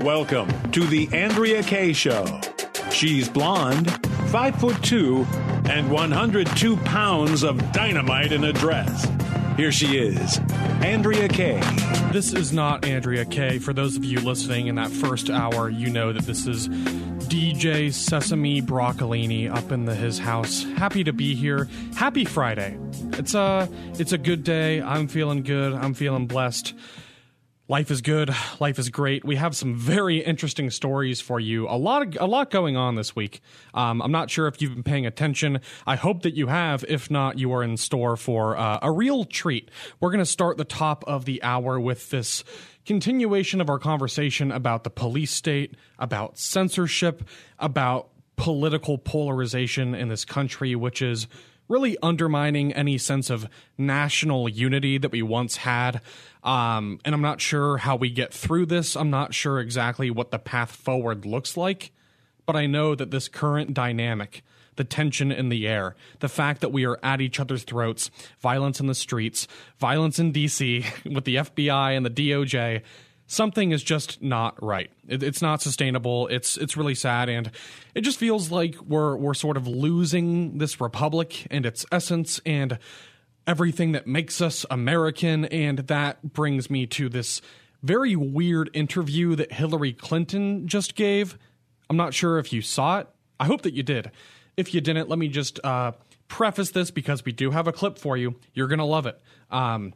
Welcome to the Andrea Kaye Show. She's blonde, five foot two, and 102 pounds of dynamite in a dress. Here she is, Andrea Kaye. This is not Andrea Kaye. For those of you listening in that first hour, you know that this is DJ Sesame Broccolini up in the, his house. Happy to be here. Happy Friday. It's a it's a good day. I'm feeling good. I'm feeling blessed. Life is good. Life is great. We have some very interesting stories for you. A lot of a lot going on this week. Um, I'm not sure if you've been paying attention. I hope that you have. If not, you are in store for uh, a real treat. We're going to start the top of the hour with this continuation of our conversation about the police state, about censorship, about political polarization in this country, which is really undermining any sense of national unity that we once had. Um, and I'm not sure how we get through this. I'm not sure exactly what the path forward looks like. But I know that this current dynamic, the tension in the air, the fact that we are at each other's throats, violence in the streets, violence in DC with the FBI and the DOJ, something is just not right. It, it's not sustainable. It's it's really sad, and it just feels like we're we're sort of losing this republic and its essence and everything that makes us American. And that brings me to this very weird interview that Hillary Clinton just gave. I'm not sure if you saw it. I hope that you did. If you didn't, let me just uh, preface this because we do have a clip for you. You're gonna love it. Um,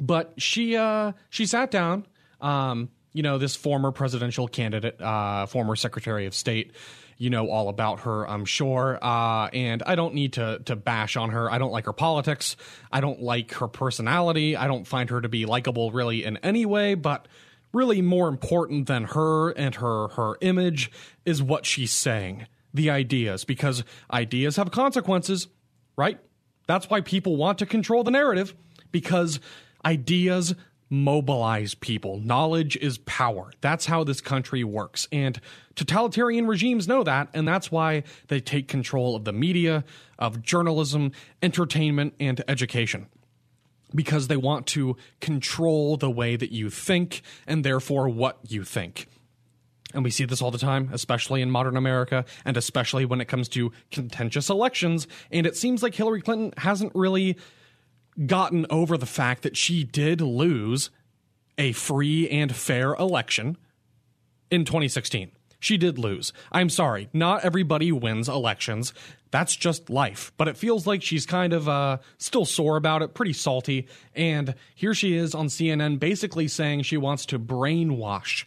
but she uh, she sat down. Um, you know, this former presidential candidate, uh, former Secretary of State. You know all about her, I'm sure. Uh, and I don't need to to bash on her. I don't like her politics. I don't like her personality. I don't find her to be likable really in any way. But really, more important than her and her her image is what she's saying, the ideas, because ideas have consequences, right? That's why people want to control the narrative because ideas mobilize people. Knowledge is power. That's how this country works. And totalitarian regimes know that. And that's why they take control of the media, of journalism, entertainment, and education. Because they want to control the way that you think and therefore what you think. And we see this all the time, especially in modern America, and especially when it comes to contentious elections. And it seems like Hillary Clinton hasn't really gotten over the fact that she did lose a free and fair election in 2016. She did lose. I'm sorry, not everybody wins elections. That's just life. But it feels like she's kind of uh, still sore about it, pretty salty. And here she is on CNN basically saying she wants to brainwash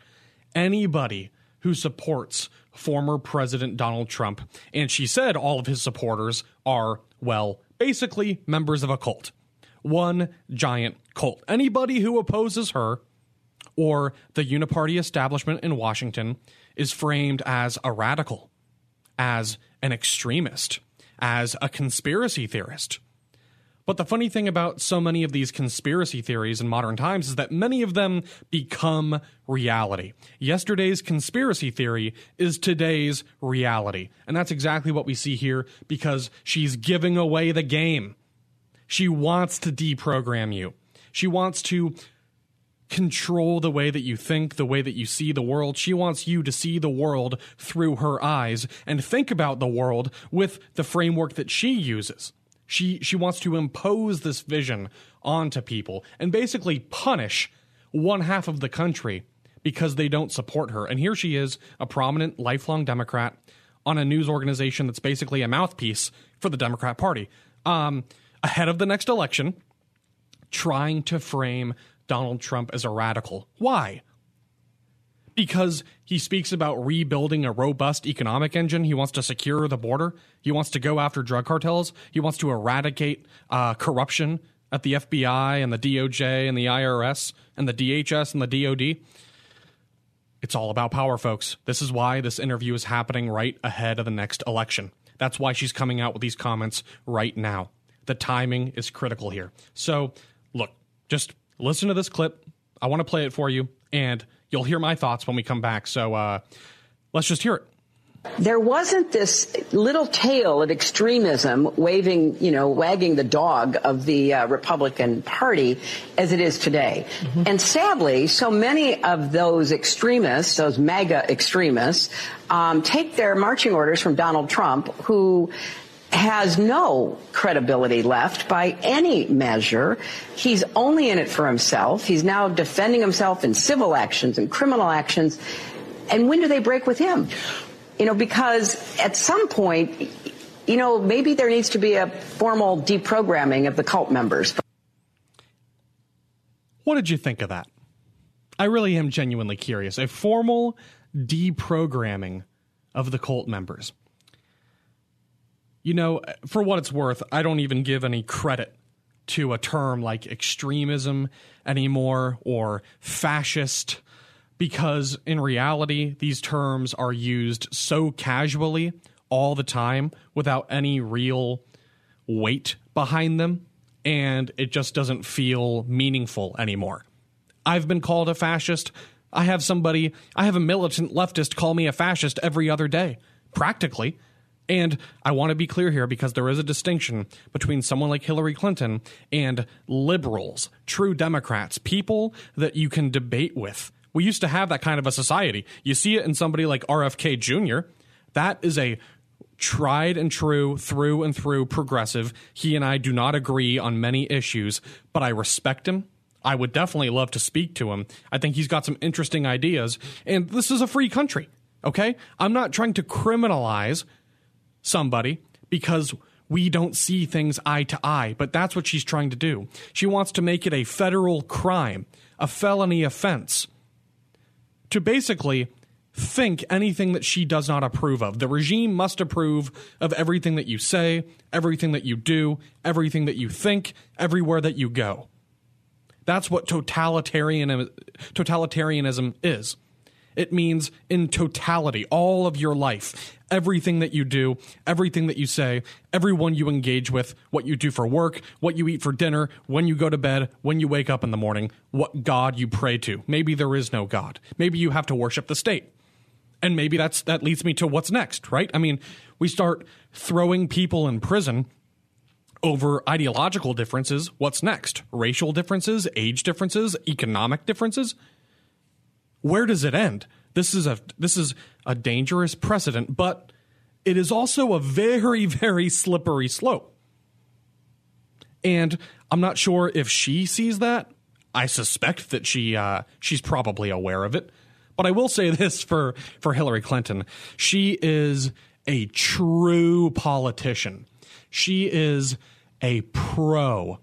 anybody who supports former President Donald Trump. And she said all of his supporters are, well, basically members of a cult one giant cult. Anybody who opposes her or the uniparty establishment in Washington is framed as a radical, as an extremist, as a conspiracy theorist. But the funny thing about so many of these conspiracy theories in modern times is that many of them become reality. Yesterday's conspiracy theory is today's reality. And that's exactly what we see here because she's giving away the game. She wants to deprogram you. She wants to control the way that you think, the way that you see the world. She wants you to see the world through her eyes and think about the world with the framework that she uses. She she wants to impose this vision onto people and basically punish one half of the country because they don't support her. And here she is, a prominent lifelong Democrat on a news organization that's basically a mouthpiece for the Democrat Party. Um, ahead of the next election, trying to frame Donald Trump as a radical. Why? Because he speaks about rebuilding a robust economic engine. He wants to secure the border. He wants to go after drug cartels. He wants to eradicate uh, corruption at the FBI and the DOJ and the IRS and the DHS and the DOD. It's all about power, folks. This is why this interview is happening right ahead of the next election. That's why she's coming out with these comments right now. The timing is critical here. So, look, just listen to this clip. I want to play it for you, and you'll hear my thoughts when we come back. So, uh, let's just hear it there wasn't this little tail of extremism waving, you know, wagging the dog of the uh, Republican Party as it is today. Mm-hmm. And sadly, so many of those extremists, those MAGA extremists, um, take their marching orders from Donald Trump, who has no credibility left by any measure. He's only in it for himself. He's now defending himself in civil actions and criminal actions. And when do they break with him? You know, because at some point, you know, maybe there needs to be a formal deprogramming of the cult members. What did you think of that? I really am genuinely curious. A formal deprogramming of the cult members. You know, for what it's worth, I don't even give any credit to a term like extremism anymore or fascist because in reality, these terms are used so casually all the time without any real weight behind them, and it just doesn't feel meaningful anymore. I've been called a fascist. I have somebody, I have a militant leftist call me a fascist every other day, practically. And I want to be clear here because there is a distinction between someone like Hillary Clinton and liberals, true Democrats, people that you can debate with we used to have that kind of a society. You see it in somebody like RFK Jr. That is a tried and true, through and through progressive. He and I do not agree on many issues, but I respect him. I would definitely love to speak to him. I think he's got some interesting ideas, and this is a free country, okay? I'm not trying to criminalize somebody because we don't see things eye to eye, but that's what she's trying to do. She wants to make it a federal crime, a felony offense to basically think anything that she does not approve of. The regime must approve of everything that you say, everything that you do, everything that you think, everywhere that you go. That's what totalitarian, totalitarianism is. It means in totality, all of your life, everything that you do, everything that you say, everyone you engage with, what you do for work, what you eat for dinner, when you go to bed, when you wake up in the morning, what God you pray to. Maybe there is no God. Maybe you have to worship the state. And maybe that's that leads me to what's next, right? I mean, we start throwing people in prison over ideological differences. What's next? Racial differences, age differences, economic differences where does it end? This is a this is a dangerous precedent, but it is also a very very slippery slope. And I'm not sure if she sees that. I suspect that she uh, she's probably aware of it. But I will say this for for Hillary Clinton, she is a true politician. She is a pro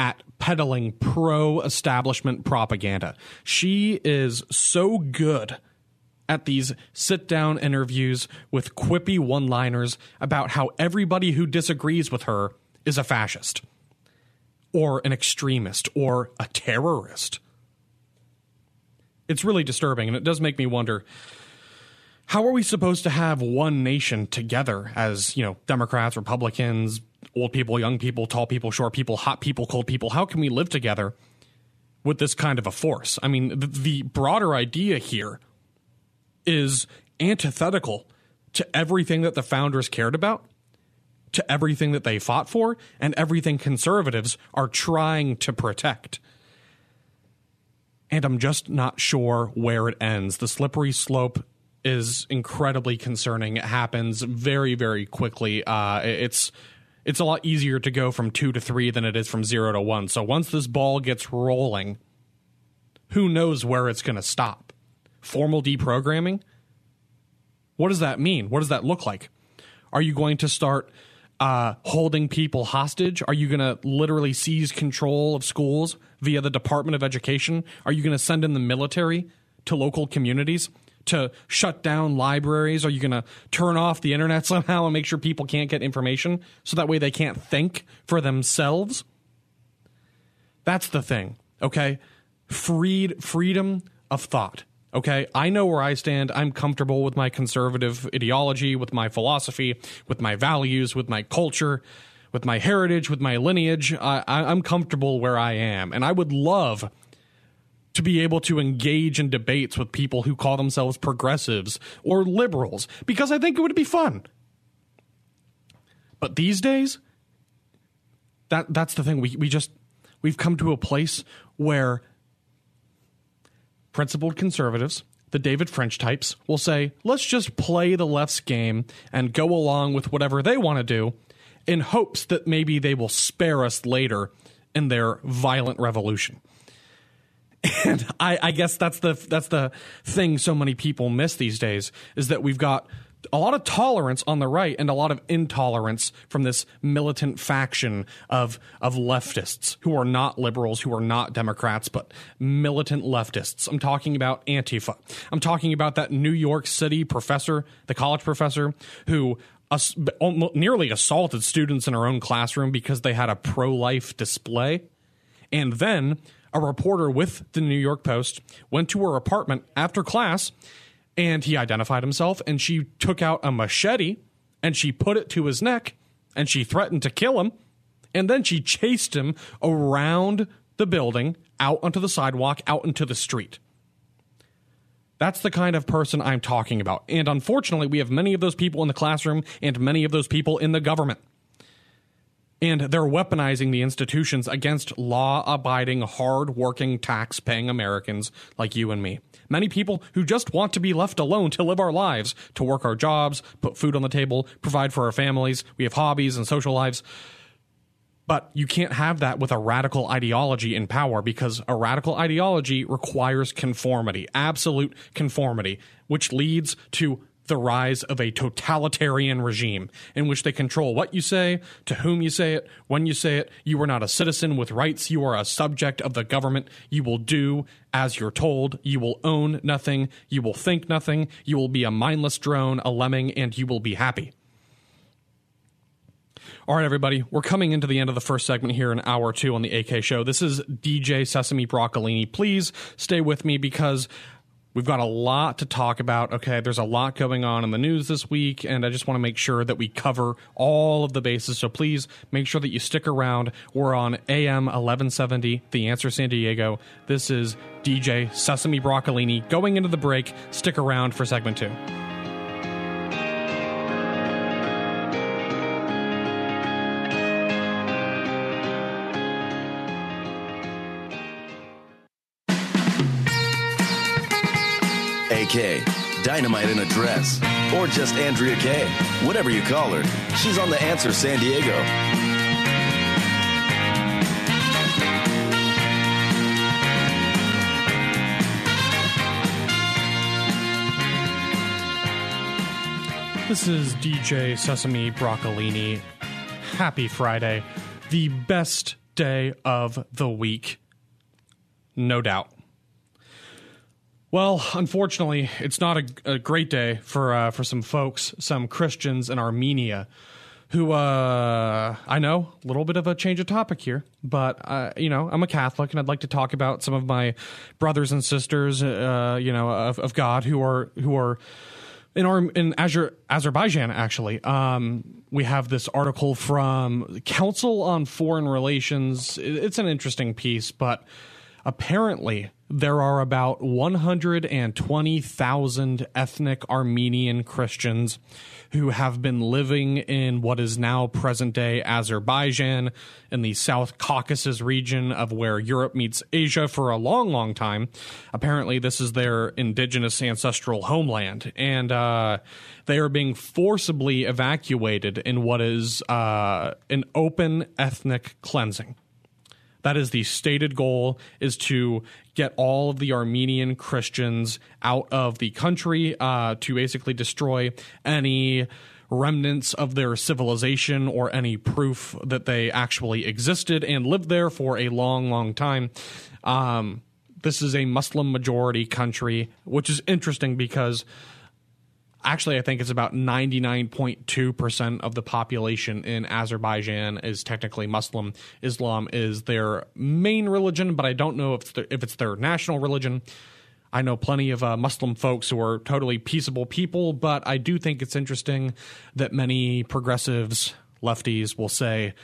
at peddling pro establishment propaganda. She is so good at these sit down interviews with quippy one liners about how everybody who disagrees with her is a fascist or an extremist or a terrorist. It's really disturbing, and it does make me wonder how are we supposed to have one nation together as, you know, Democrats, Republicans, old people, young people, tall people, short people, hot people, cold people. How can we live together with this kind of a force? I mean, the, the broader idea here is antithetical to everything that the founders cared about, to everything that they fought for, and everything conservatives are trying to protect. And I'm just not sure where it ends. The slippery slope is incredibly concerning. It happens very, very quickly. Uh, it's it's a lot easier to go from two to three than it is from zero to one. So once this ball gets rolling, who knows where it's going to stop? Formal deprogramming? What does that mean? What does that look like? Are you going to start uh, holding people hostage? Are you going to literally seize control of schools via the Department of Education? Are you going to send in the military to local communities? To shut down libraries? Are you going to turn off the internet somehow and make sure people can't get information so that way they can't think for themselves? That's the thing, okay? Freed freedom of thought. Okay, I know where I stand. I'm comfortable with my conservative ideology, with my philosophy, with my values, with my culture, with my heritage, with my lineage. I, I'm comfortable where I am, and I would love to be able to engage in debates with people who call themselves progressives or liberals because I think it would be fun. But these days, that that's the thing. We we just we've come to a place where principled conservatives, the David French types, will say, let's just play the left's game and go along with whatever they want to do in hopes that maybe they will spare us later in their violent revolution. And I, I guess that's the that's the thing so many people miss these days is that we've got a lot of tolerance on the right and a lot of intolerance from this militant faction of of leftists who are not liberals, who are not Democrats, but militant leftists. I'm talking about Antifa. I'm talking about that New York City professor, the college professor who ass- nearly assaulted students in her own classroom because they had a pro-life display. And then a reporter with the New York Post went to her apartment after class and he identified himself and she took out a machete and she put it to his neck and she threatened to kill him and then she chased him around the building out onto the sidewalk out into the street that's the kind of person I'm talking about. And unfortunately, we have many of those people in the classroom and many of those people in the government. And they're weaponizing the institutions against law abiding, hard working, tax paying Americans like you and me. Many people who just want to be left alone to live our lives, to work our jobs, put food on the table, provide for our families. We have hobbies and social lives. But you can't have that with a radical ideology in power because a radical ideology requires conformity, absolute conformity, which leads to the rise of a totalitarian regime in which they control what you say, to whom you say it, when you say it. You are not a citizen with rights. You are a subject of the government. You will do as you're told. You will own nothing. You will think nothing. You will be a mindless drone, a lemming, and you will be happy. All right, everybody, we're coming into the end of the first segment here in hour two on the AK show. This is DJ Sesame Broccolini. Please stay with me because We've got a lot to talk about. Okay, there's a lot going on in the news this week, and I just want to make sure that we cover all of the bases. So please make sure that you stick around. We're on AM 1170, The Answer San Diego. This is DJ Sesame Broccolini going into the break. Stick around for segment two. Dynamite in a dress. Or just Andrea Kaye. Whatever you call her. She's on The Answer San Diego. This is DJ Sesame Broccolini. Happy Friday. The best day of the week. No doubt. Well, unfortunately, it's not a, a great day for uh, for some folks, some Christians in Armenia, who uh, I know a little bit of a change of topic here, but uh, you know I'm a Catholic and I'd like to talk about some of my brothers and sisters, uh, you know, of, of, God who are who are in our in Azerbaijan. Actually, um, we have this article from Council on Foreign Relations. It's an interesting piece, but apparently there are about 120,000 ethnic Armenian Christians who have been living in what is now present day Azerbaijan in the South Caucasus region of where Europe meets Asia for a long, long time. Apparently, this is their indigenous ancestral homeland. And uh, they are being forcibly evacuated in what is uh, an open ethnic cleansing. That is the stated goal is to get all of the Armenian Christians out of the country uh, to basically destroy any remnants of their civilization or any proof that they actually existed and lived there for a long, long time. Um, this is a Muslim majority country, which is interesting because actually i think it's about 99.2% of the population in azerbaijan is technically muslim. Islam is their main religion but i don't know if it's their, if it's their national religion. I know plenty of uh, Muslim folks who are totally peaceable people, but I do think it's interesting that many progressives, lefties, will say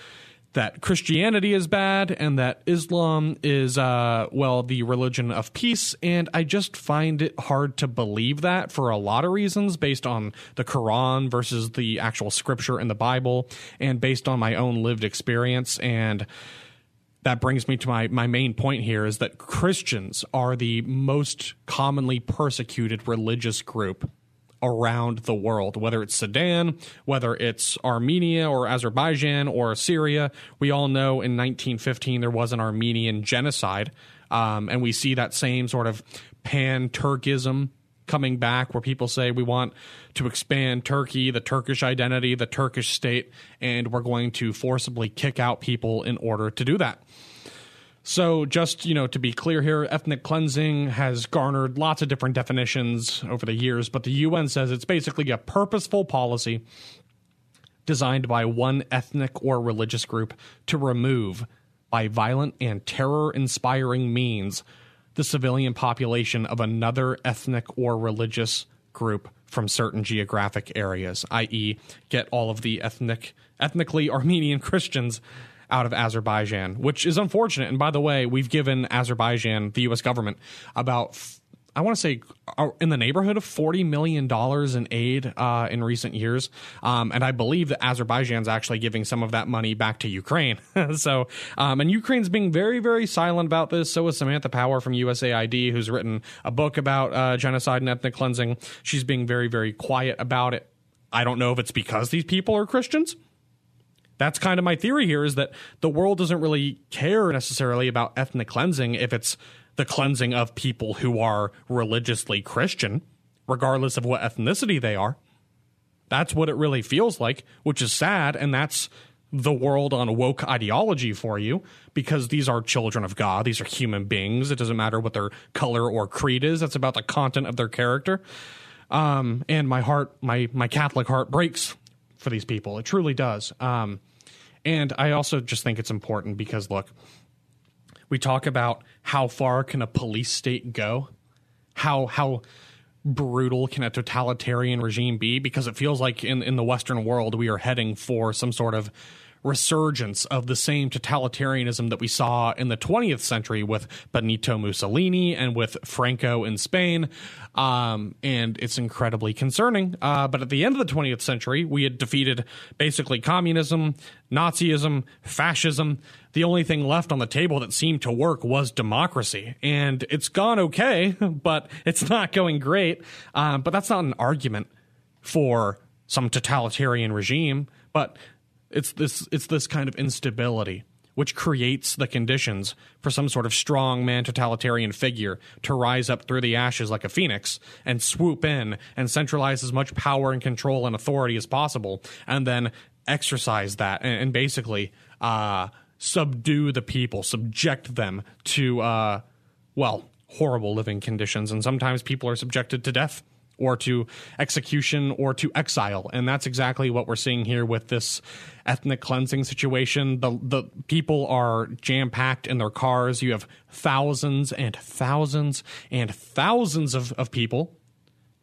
that Christianity is bad and that Islam is, uh, well, the religion of peace. And I just find it hard to believe that for a lot of reasons based on the Quran versus the actual scripture in the Bible and based on my own lived experience. And that brings me to my, my main point here is that Christians are the most commonly persecuted religious group around the world, whether it's Sudan, whether it's Armenia or Azerbaijan or Syria. We all know in 1915 there was an Armenian genocide. Um, and we see that same sort of pan Turkism coming back where people say we want to expand Turkey, the Turkish identity, the Turkish state, and we're going to forcibly kick out people in order to do that. So, just you know, to be clear here, ethnic cleansing has garnered lots of different definitions over the years, but the UN says it's basically a purposeful policy designed by one ethnic or religious group to remove, by violent and terror inspiring means, the civilian population of another ethnic or religious group from certain geographic areas, i.e., get all of the ethnic ethnically Armenian Christians out of Azerbaijan, which is unfortunate. And by the way, we've given Azerbaijan, the U.S. government, about I want to say uh, in the neighborhood of $40 million in aid uh, in recent years. Um, and I believe that Azerbaijan's actually giving some of that money back to Ukraine. so, um, and Ukraine's being very, very silent about this. So is Samantha Power from USAID, who's written a book about uh, genocide and ethnic cleansing. She's being very, very quiet about it. I don't know if it's because these people are Christians that's kind of my theory here is that the world doesn't really care necessarily about ethnic cleansing if it's the cleansing of people who are religiously Christian, regardless of what ethnicity they are. That's what it really feels like, which is sad. And that's the world on woke ideology for you because these are children of God. These are human beings. It doesn't matter what their color or creed is. That's about the content of their character. Um, and my heart, my, my Catholic heart breaks for these people. It truly does. Um, and I also just think it's important because look, we talk about how far can a police state go, how how brutal can a totalitarian regime be? Because it feels like in in the Western world we are heading for some sort of resurgence of the same totalitarianism that we saw in the 20th century with Benito Mussolini and with Franco in Spain. Um, and it's incredibly concerning. Uh, but at the end of the 20th century, we had defeated basically communism, Nazism, fascism. The only thing left on the table that seemed to work was democracy. And it's gone okay, but it's not going great. Uh, but that's not an argument for some totalitarian regime. But it's this it's this kind of instability which creates the conditions for some sort of strong man totalitarian figure to rise up through the ashes like a phoenix and swoop in and centralize as much power and control and authority as possible and then exercise that and, and basically uh, subdue the people, subject them to, uh, well, horrible living conditions. And sometimes people are subjected to death or to execution or to exile. And that's exactly what we're seeing here with this ethnic cleansing situation. The the people are jam packed in their cars. You have thousands and thousands and thousands of, of people.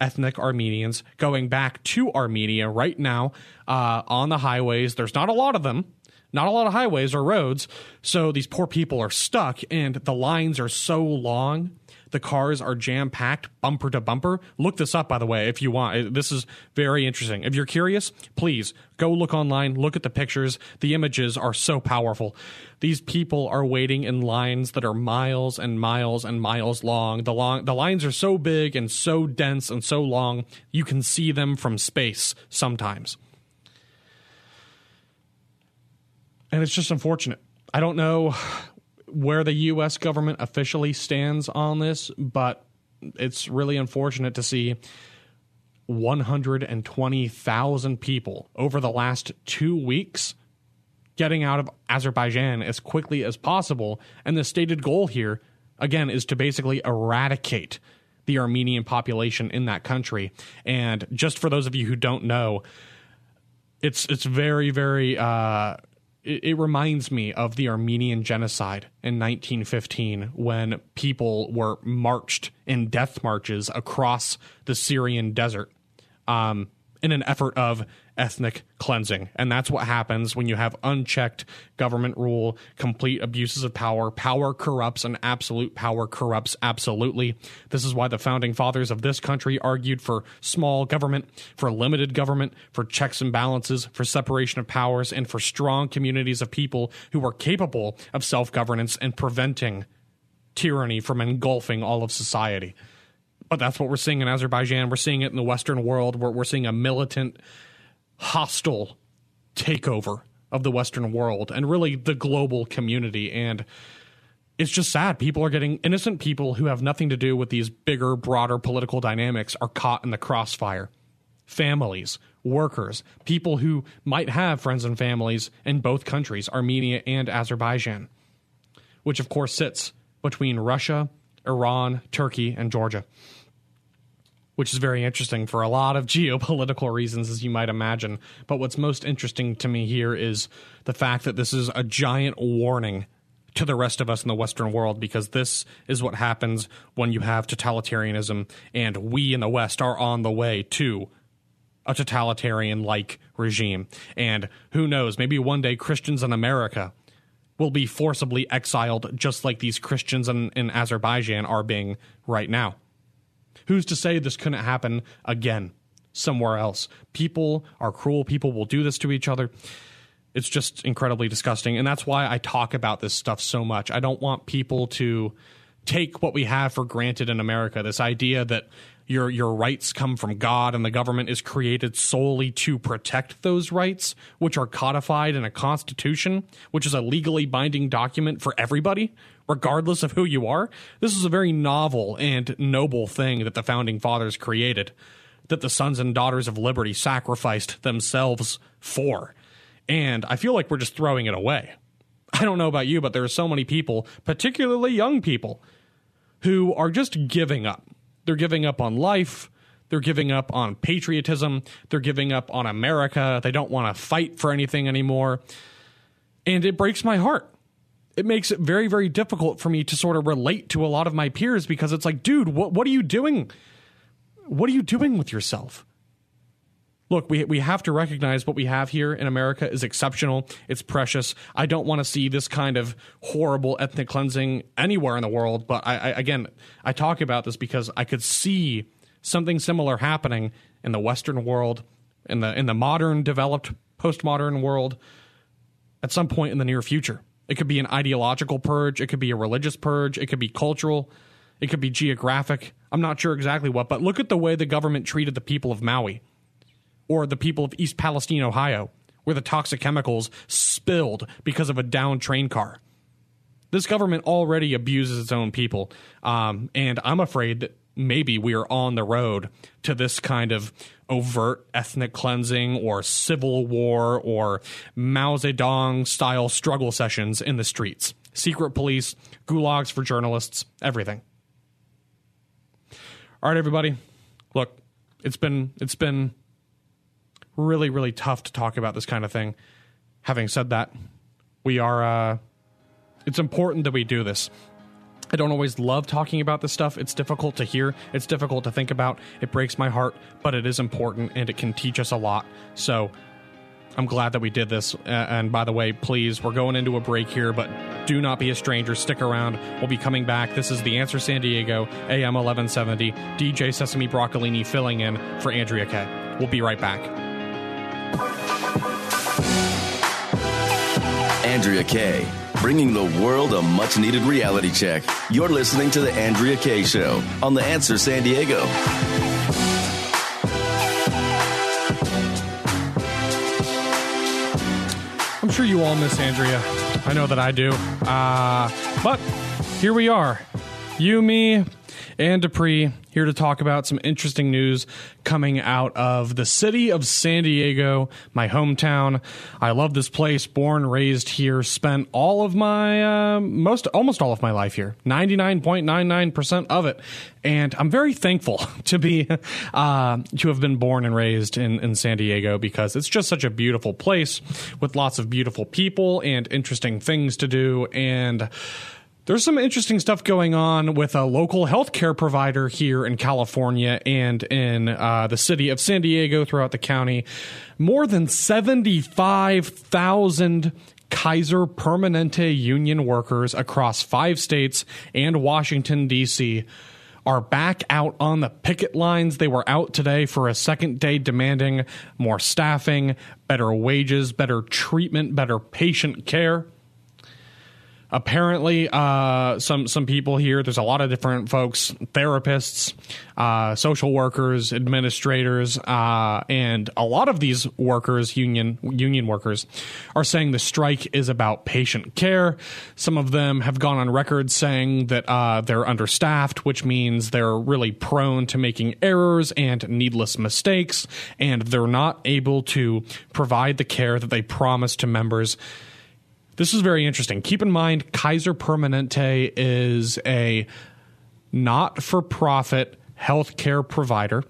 Ethnic Armenians going back to Armenia right now uh, on the highways. There's not a lot of them, not a lot of highways or roads. So these poor people are stuck, and the lines are so long the cars are jam packed, bumper to bumper. Look this up, by the way, if you want. Uh, this is very interesting. If you're curious, please go look online, look at the pictures. The images are so powerful. These people are waiting in lines that are miles and miles and miles long. The long the lines are so big and so dense and so long, you can see them from space sometimes. And it's just unfortunate. I don't know where the U.S. government officially stands on this, but it's really unfortunate to see 120,000 people over the last two weeks getting out of Azerbaijan as quickly as possible. And the stated goal here, again, is to basically eradicate the Armenian population in that country. And just for those of you who don't know, it's it's very very uh, it, it, reminds me of the Armenian genocide in 1915 when people were marched in death marches across the Syrian desert um, in an effort of ethnic cleansing. And that's what happens when you have unchecked government rule, complete abuses of power. Power corrupts, and absolute power corrupts absolutely. This is why the founding fathers of this country argued for small government, for limited government, for checks and balances, for separation of powers, and for strong communities of people who are capable of self governance and preventing tyranny from engulfing all of society. But that's what we're seeing in Azerbaijan. We're seeing it in the Western world. We're, we're seeing a militant hostile takeover of the Western world and really the global community. And it's just sad. People are getting innocent people who have nothing to do with these bigger, broader political dynamics are caught in the crossfire. Families, workers, people who might have friends and families in both countries, Armenia and Azerbaijan, which of course sits between Russia, Iran, Turkey, and Georgia which is very interesting for a lot of geopolitical reasons, as you might imagine. But what's most interesting to me here is the fact that this is a giant warning to the rest of us in the Western world because this is what happens when you have totalitarianism, and we in the West are on the way to a totalitarian like regime. And who knows, maybe one day Christians in America will be forcibly exiled just like these Christians in, in Azerbaijan are being right now. Who's to say this couldn't happen again somewhere else? People are cruel. People will do this to each other. It's just incredibly disgusting. And that's why I talk about this stuff so much. I don't want people to take what we have for granted in America this idea that your your rights come from God and the government is created solely to protect those rights which are codified in a constitution which is a legally binding document for everybody regardless of who you are. This is a very novel and noble thing that the founding fathers created, that the sons and daughters of liberty sacrificed themselves for. And I feel like we're just throwing it away. I don't know about you, but there are so many people, particularly young people, who are just giving up. They're giving up on life. They're giving up on patriotism. They're giving up on America. They don't want to fight for anything anymore. And it breaks my heart it makes it very very difficult for me to sort of relate to a lot of my peers because it's like dude what what are you doing what are you doing with yourself look we we have to recognize what we have here in America is exceptional. It's precious. I don't want to see this kind of horrible ethnic cleansing anywhere in the world but I, I again i talk about this because i could see something similar happening in the western world in the in the modern developed postmodern world at some point in the near future. It could be an ideological purge, it could be a religious purge, it could be cultural, it could be geographic. I'm not sure exactly what, but look at the way the government treated the people of Maui or the people of East Palestine, Ohio, where the toxic chemicals spilled because of a downed train car. This government already abuses its own people, um, and I'm afraid that maybe we are on the road to this kind of overt ethnic cleansing or civil war or Mao Zedong style struggle sessions in the streets. Secret police, gulags for journalists, everything. All right, everybody. Look, it's been it's been really really tough to talk about this kind of thing. Having said that, we are uh, it's important that we do this. I don't always love talking about this stuff. It's difficult to hear, it's difficult to think about. It breaks my heart, but it is important and it can teach us a lot. So I'm glad that we did this. And by the way, please, we're going into a break here, but do not be a stranger. Stick around. We'll be coming back. This is The Answer San Diego, AM 1170. DJ Sesame Broccolini filling in for Andrea Kaye. We'll be right back. Andrea Kaye bringing the world a much needed reality check. You're listening to The Andrea Kaye Show on The Answer San Diego. I'm sure you all miss Andrea. I know that I do. Uh, but here we are. You, me, and Dupree here to talk about some interesting news coming out of the city of San Diego, my hometown. I love this place, born, raised here, spent all of my, uh, most, almost all of my life here, 99.99% of it. And I'm very thankful to be, uh, to have been born and raised in, in San Diego because it's just such a beautiful place with lots of beautiful people and interesting things to do. And, there's some interesting stuff going on with a local healthcare provider here in California and in uh, the city of San Diego throughout the county. More than 75,000 Kaiser Permanente union workers across five states and Washington, D.C. are back out on the picket lines. They were out today for a second day demanding more staffing, better wages, better treatment, better patient care apparently uh, some some people here there's a lot of different folks therapists uh, social workers administrators uh, and a lot of these workers union union workers are saying the strike is about patient care. Some of them have gone on record saying that uh, they're understaffed which means they're really prone to making errors and needless mistakes and they're not able to provide the care that they promise to members this is very interesting. Keep in mind, Kaiser Permanente is a not for profit healthcare provider.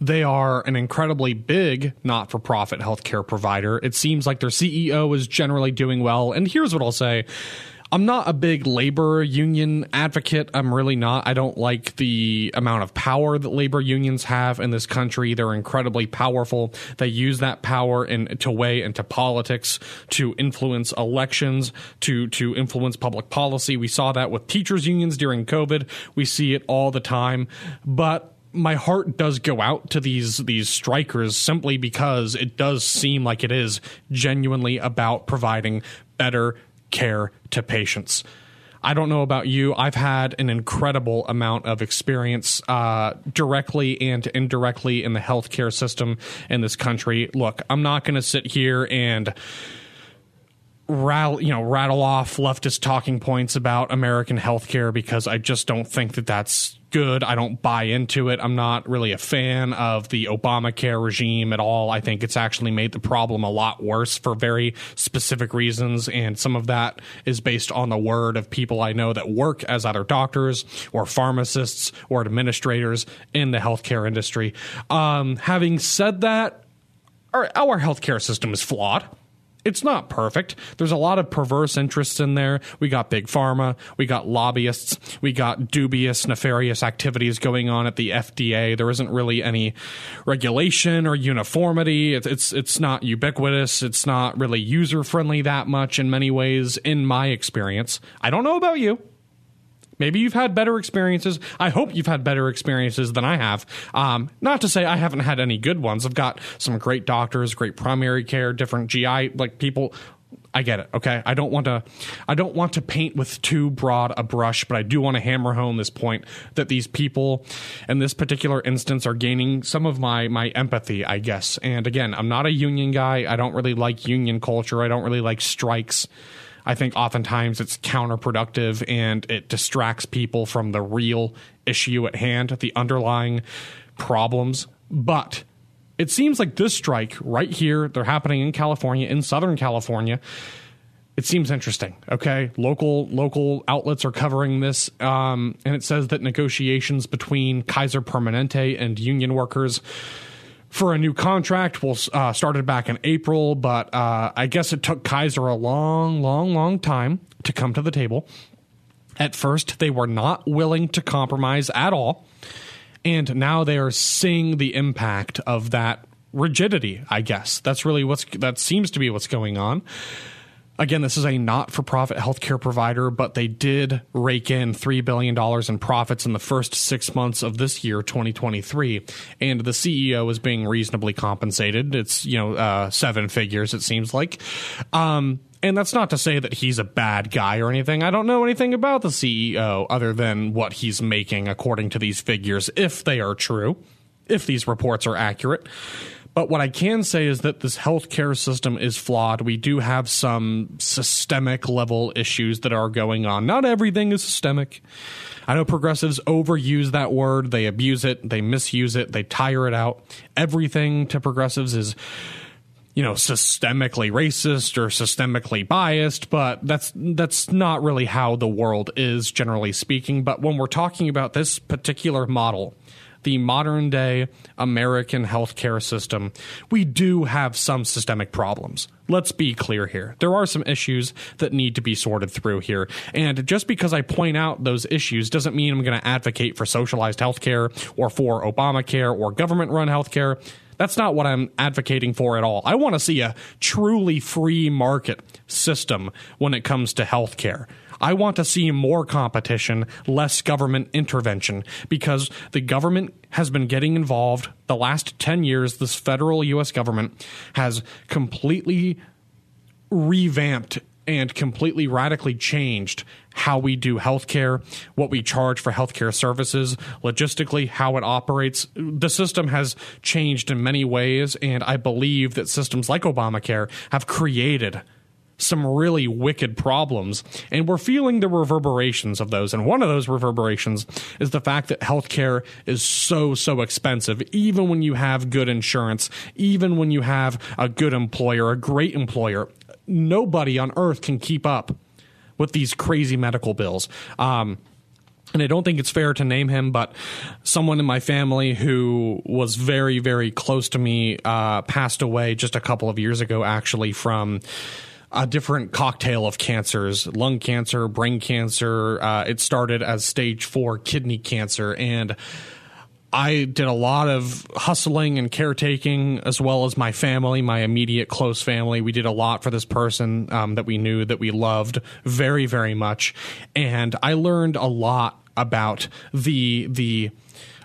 They are an incredibly big not for profit healthcare provider. It seems like their CEO is generally doing well. And here's what I'll say I'm not a big labor union advocate. I'm really not. I don't like the amount of power that labor unions have in this country. They're incredibly powerful. They use that power in, to weigh into politics, to influence elections, to to influence public policy. We saw that with teachers unions during COVID. We see it all the time. But my heart does go out to these these strikers simply because it does seem like it is genuinely about providing better care to patients. I don't know about you. I've had an incredible amount of experience uh, directly and indirectly in the healthcare system in this country. Look, I'm not going to sit here and rattle you know rattle off leftist talking points about American healthcare because I just don't think that that's good. I don't buy into it. I'm not really a fan of the Obamacare regime at all. I think it's actually made the problem a lot worse for very specific reasons. And some of that is based on the word of people I know that work as either doctors or pharmacists or administrators in the healthcare industry. Um, having said that, our, our healthcare system is flawed it's not perfect. There's a lot of perverse interests in there. We got big pharma, we got lobbyists, we got dubious, nefarious activities going on at the FDA. There isn't really any regulation or uniformity. It's it's, it's not ubiquitous. It's not really user friendly that much in many ways, in my experience. I don't know about you. Maybe you've had better experiences. I hope you've had better experiences than I have. Um, not to say I haven't had any good ones. I've got some great doctors, great primary care, different GI like people. I get it. Okay, I don't want to. I don't want to paint with too broad a brush, but I do want to hammer home this point that these people, in this particular instance, are gaining some of my my empathy, I guess. And again, I'm not a union guy. I don't really like union culture. I don't really like strikes. I think oftentimes it's counterproductive and it distracts people from the real issue at hand, the underlying problems. But it seems like this strike right here, they're happening in California, in Southern California. It seems interesting. Okay, local local outlets are covering this, um, and it says that negotiations between Kaiser Permanente and union workers for a new contract. We'll uh, started back in April, but uh, I guess it took Kaiser a long, long, long time to come to the table. At first, they were not willing to compromise at all, and now they are seeing the impact of that rigidity. I guess that's really what's that seems to be what's going on. Again, this is a not for profit healthcare provider, but they did rake in $3 billion in profits in the first six months of this year, 2023. And the CEO is being reasonably compensated. It's, you know, uh, seven figures, it seems like. Um, and that's not to say that he's a bad guy or anything. I don't know anything about the CEO other than what he's making according to these figures, if they are true, if these reports are accurate. But what I can say is that this healthcare system is flawed. We do have some systemic level issues that are going on. Not everything is systemic. I know progressives overuse that word, they abuse it, they misuse it, they tire it out. Everything to progressives is you know systemically racist or systemically biased but that's that's not really how the world is generally speaking but when we're talking about this particular model the modern day American healthcare system, we do have some systemic problems. Let's be clear here. There are some issues that need to be sorted through here. And just because I point out those issues doesn't mean I'm going to advocate for socialized healthcare or for Obamacare or government run healthcare. That's not what I'm advocating for at all. I want to see a truly free market system when it comes to healthcare. I want to see more competition, less government intervention, because the government has been getting involved the last 10 years. This federal U.S. government has completely revamped and completely radically changed how we do healthcare, what we charge for healthcare services, logistically, how it operates. The system has changed in many ways, and I believe that systems like Obamacare have created some really wicked problems. And we're feeling the reverberations of those. And one of those reverberations is the fact that healthcare is so, so expensive, even when you have good insurance, even when you have a good employer, a great employer. Nobody on earth can keep up with these crazy medical bills. Um, and I don't think it's fair to name him, but someone in my family who was very, very close to me uh, passed away just a couple of years ago, actually, from a different cocktail of cancers lung cancer, brain cancer. Uh, it started as stage four kidney cancer. And I did a lot of hustling and caretaking, as well as my family, my immediate close family. We did a lot for this person um, that we knew, that we loved very, very much, and I learned a lot about the the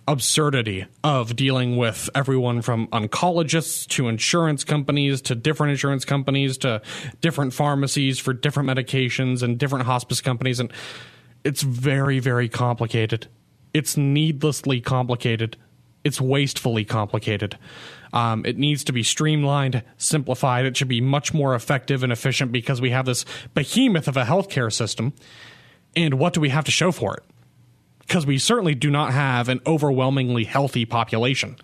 absurdity of dealing with everyone from oncologists to insurance companies to different insurance companies to different pharmacies for different medications and different hospice companies. And it's very very complicated. It's needlessly complicated. It's wastefully complicated. Um, it needs to be streamlined simplified. It should be much more effective and efficient because we have this behemoth of a healthcare system. And what do we have to show for it because we certainly do not have an overwhelmingly healthy population.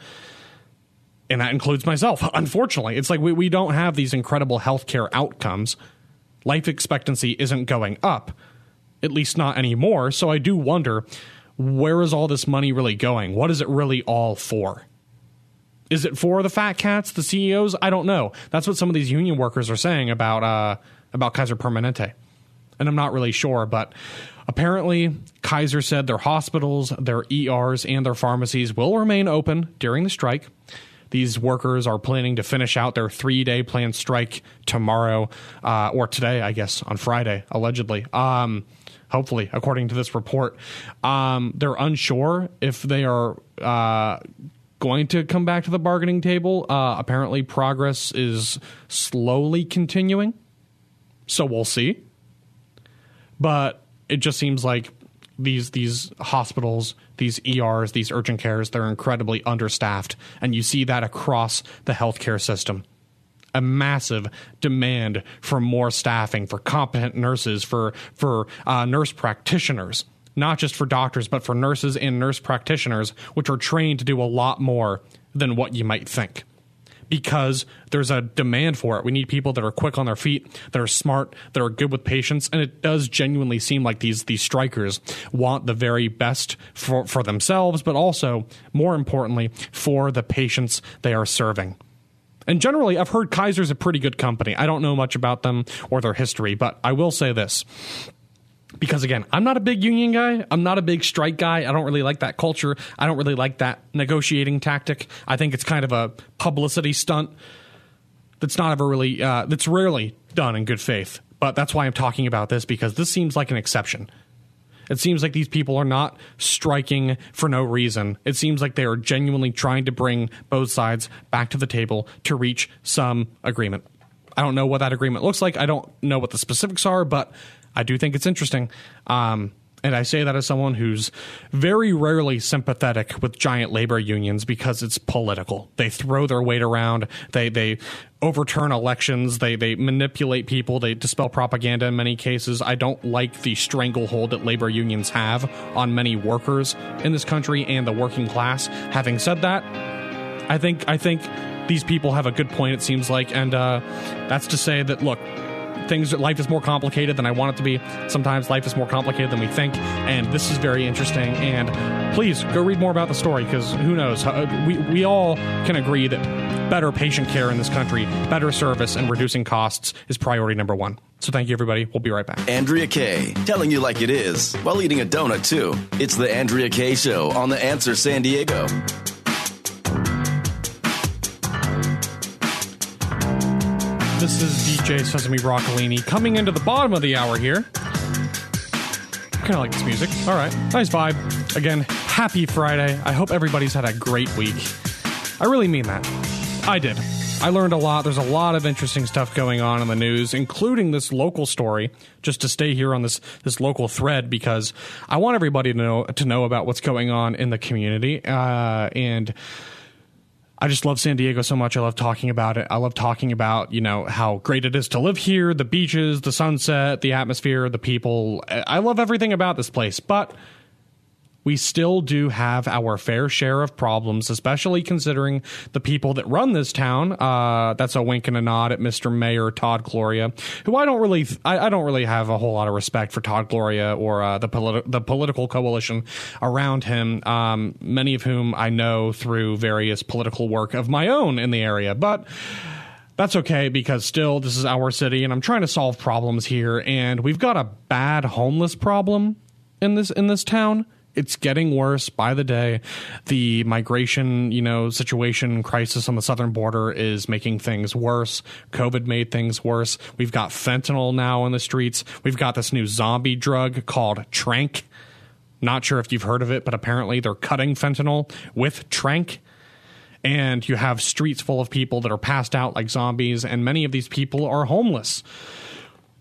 And that includes myself. Unfortunately, it's like we, we don't have these incredible healthcare outcomes. Life expectancy isn't going up, at least not anymore. So I do wonder where is all this money really going? What is it really all for? Is it for the fat cats, the CEOs? I don't know. That's what some of these union workers are saying about uh, about Kaiser Permanente, and I'm not really sure. But Apparently, Kaiser said their hospitals, their ERs, and their pharmacies will remain open during the strike. These workers are planning to finish out their three day planned strike tomorrow, uh, or today, I guess, on Friday, allegedly. Um, hopefully, according to this report. Um, they're unsure if they are uh, going to come back to the bargaining table. Uh, apparently, progress is slowly continuing. So we'll see. But it just seems like these these hospitals, these ERs, these urgent cares, they're incredibly understaffed, and you see that across the healthcare system. A massive demand for more staffing, for competent nurses, for for uh, nurse practitioners, not just for doctors, but for nurses and nurse practitioners, which are trained to do a lot more than what you might think because there's a demand for it. We need people that are quick on their feet, that are smart, that are good with patients, and it does genuinely seem like these these strikers want the very best for for themselves, but also more importantly for the patients they are serving. And generally, I've heard Kaiser's a pretty good company. I don't know much about them or their history, but I will say this because again, I'm not a big union guy. I'm not a big strike guy. I don't really like that culture. I don't really like that negotiating tactic. I think it's kind of a publicity stunt that's not ever really uh, that's rarely done in good faith. But that's why I'm talking about this because this seems like an exception. It seems like these people are not striking for no reason. It seems like they are genuinely trying to bring both sides back to the table to reach some agreement. I don't know what that agreement looks like. I don't know what the specifics are, but I do think it's interesting. Um, And I say that as someone who's very rarely sympathetic with giant labor unions because it's political. They throw their weight around. They they overturn elections. They they manipulate people. They dispel propaganda in many cases. I don't like the stranglehold that labor unions have on many workers in this country and the working class. Having said that, I think I think these people have a good point. It seems like, and uh, that's to say that look, things life is more complicated than I want it to be. Sometimes life is more complicated than we think, and this is very interesting. And please go read more about the story because who knows? Uh, we we all can agree that better patient care in this country, better service, and reducing costs is priority number one. So thank you, everybody. We'll be right back. Andrea Kaye, telling you like it is while eating a donut too. It's the Andrea Kaye Show on the Answer San Diego. This is DJ Sesame Broccolini coming into the bottom of the hour here. Kind of like this music. All right. Nice vibe. Again, happy Friday. I hope everybody's had a great week. I really mean that. I did. I learned a lot. There's a lot of interesting stuff going on in the news, including this local story. Just to stay here on this this local thread because I want everybody to know to know about what's going on in the community uh, and I just love San Diego so much. I love talking about it. I love talking about, you know, how great it is to live here, the beaches, the sunset, the atmosphere, the people. I love everything about this place. But we still do have our fair share of problems, especially considering the people that run this town. Uh, that's a wink and a nod at Mr. Mayor Todd Gloria, who I don't really, I, don't really have a whole lot of respect for Todd Gloria or uh, the the political coalition around him. Um, many of whom I know through various political work of my own in the area, but that's okay because still this is our city and I'm trying to solve problems here and we've got a bad homeless problem in this in this town it's getting worse by the day. The migration, you know, situation crisis on the southern border is making things worse. COVID made things worse. We've got fentanyl now in the streets. We've got this new zombie drug called Tranq. Not sure if you've heard of it, but apparently they're cutting fentanyl with Tranq. And you have streets full of people that are passed out like zombies, and many of these people are homeless.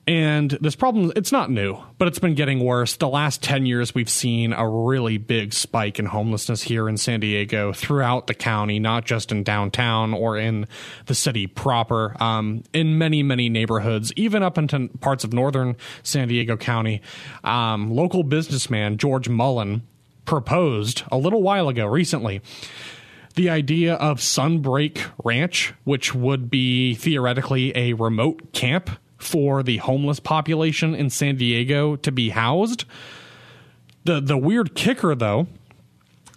And this problem, it's not new, but it's been getting worse. The last 10 years, we've seen a really big spike in homelessness here in San Diego throughout the county, not just in downtown or in the city proper, um, in many, many neighborhoods, even up into parts of northern San Diego County. Um, local businessman George Mullen proposed a little while ago, recently, the idea of Sunbreak Ranch, which would be theoretically a remote camp for the homeless population in San Diego to be housed. The the weird kicker though,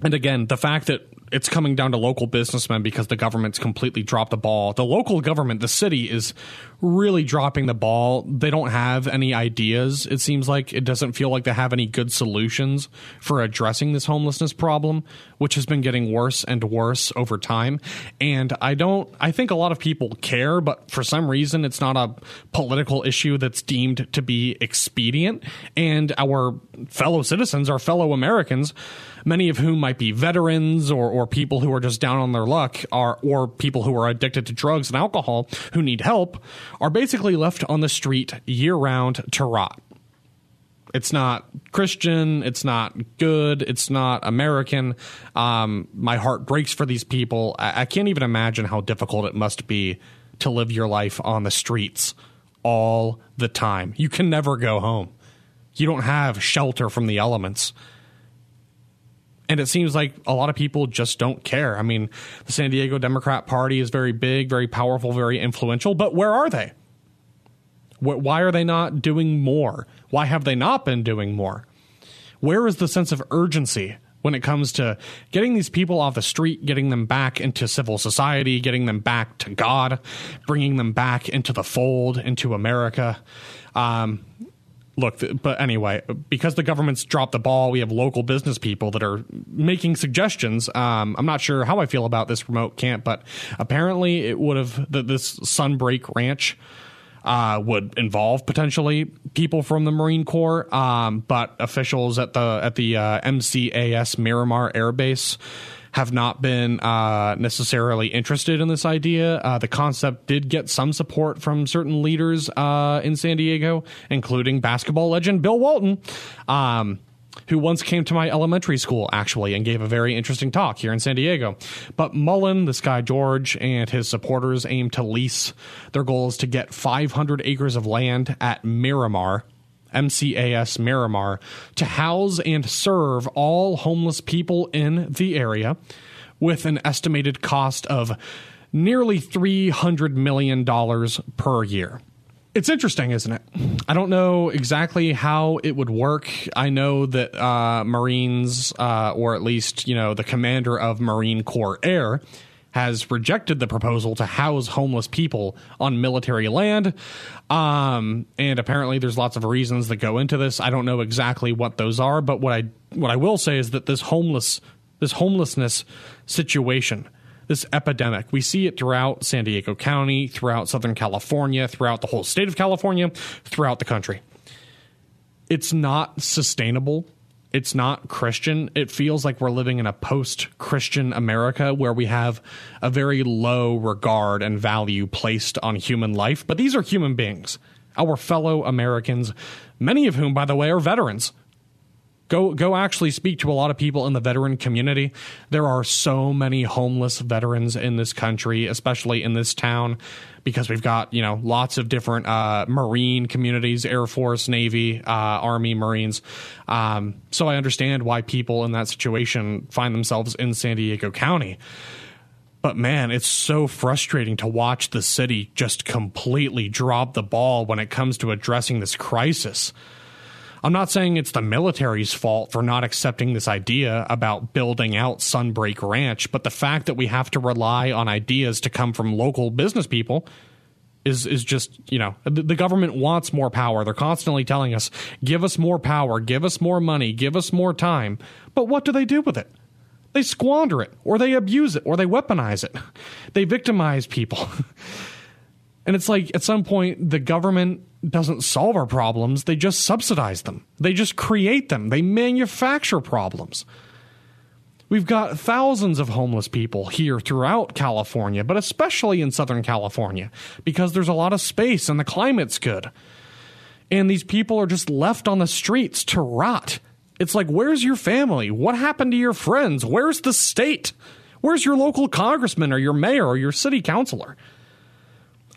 and again, the fact that it's coming down to local businessmen because the government's completely dropped the ball. The local government, the city, is really dropping the ball. They don't have any ideas. It seems like it doesn't feel like they have any good solutions for addressing this homelessness problem, which has been getting worse and worse over time. And I don't, I think a lot of people care, but for some reason, it's not a political issue that's deemed to be expedient. And our fellow citizens, our fellow Americans, many of whom might be veterans or, or people who are just down on their luck, are or people who are addicted to drugs and alcohol who need help, are basically left on the street year round to rot. It's not Christian. It's not good. It's not American. Um, my heart breaks for these people. I, I can't even imagine how difficult it must be to live your life on the streets all the time. You can never go home. You don't have shelter from the elements and it seems like a lot of people just don't care. I mean, the San Diego Democrat Party is very big, very powerful, very influential, but where are they? Why are they not doing more? Why have they not been doing more? Where is the sense of urgency when it comes to getting these people off the street, getting them back into civil society, getting them back to God, bringing them back into the fold, into America? Um, look, but anyway, because the government's dropped the ball, we have local business people that are making suggestions. Um, I'm not sure how I feel about this remote camp, but apparently it would have this Sunbreak Ranch. Uh, would involve potentially people from the Marine Corps, um, but officials at the at the uh, MCAS Miramar Air Base have not been uh, necessarily interested in this idea. Uh, the concept did get some support from certain leaders uh, in San Diego, including basketball legend Bill Walton. Um, who once came to my elementary school, actually, and gave a very interesting talk here in San Diego. But Mullen, this guy George, and his supporters aim to lease. Their goal is to get 500 acres of land at Miramar, MCAS Miramar, to house and serve all homeless people in the area with an estimated cost of nearly $300 million per year. It's interesting, isn't it? I don't know exactly how it would work. I know that uh, Marines, uh, or at least, you know, the commander of Marine Corps Air, has rejected the proposal to house homeless people on military land. Um, and apparently there's lots of reasons that go into this. I don't know exactly what those are, but what I what I will say is that this homeless this homelessness situation this epidemic. We see it throughout San Diego County, throughout Southern California, throughout the whole state of California, throughout the country. It's not sustainable. It's not Christian. It feels like we're living in a post Christian America where we have a very low regard and value placed on human life. But these are human beings, our fellow Americans, many of whom, by the way, are veterans go go actually speak to a lot of people in the veteran community. There are so many homeless veterans in this country, especially in this town, because we've got you know lots of different uh, Marine communities, Air Force, Navy, uh, Army, Marines. Um, so I understand why people in that situation find themselves in San Diego County. But man, it's so frustrating to watch the city just completely drop the ball when it comes to addressing this crisis. I'm not saying it's the military's fault for not accepting this idea about building out Sunbreak Ranch, but the fact that we have to rely on ideas to come from local business people is is just you know the, the, government wants more power. They're constantly telling us, "Give us more power, give us more money, give us more time." But what do they do with it? They squander it, or they abuse it, or they weaponize it. They victimize people. and it's like at some point the government doesn't solve our problems, they just subsidize them. They just create them. They manufacture problems. We've got thousands of homeless people here throughout California, but especially in Southern California, because there's a lot of space and the climate's good. And these people are just left on the streets to rot. It's like, where's your family? What happened to your friends? Where's the state? Where's your local congressman or your mayor or your city councilor?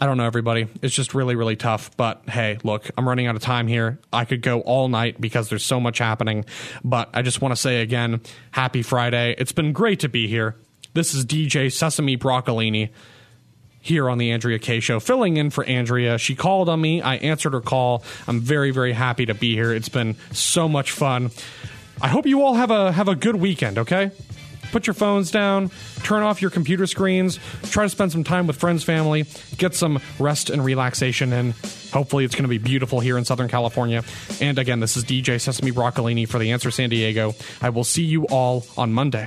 I don't know, everybody. It's just really, really tough. But hey, look, I'm running out of time here. I could go all night because there's so much happening. But I just want to say again, happy Friday. It's been great to be here. This is DJ Sesame Broccolini here on the Andrea Kaye Show, filling in for Andrea. She called on me. I answered her call. I'm very, very happy to be here. It's been so much fun. I hope you all have a have a good weekend, okay? Put your phones down, turn off your computer screens, try to spend some time with friends, family, get some rest and relaxation and Hopefully, it's going to be beautiful here in Southern California. And again, this is DJ Sesame Broccolini for The Answer San Diego. I will see you all on Monday.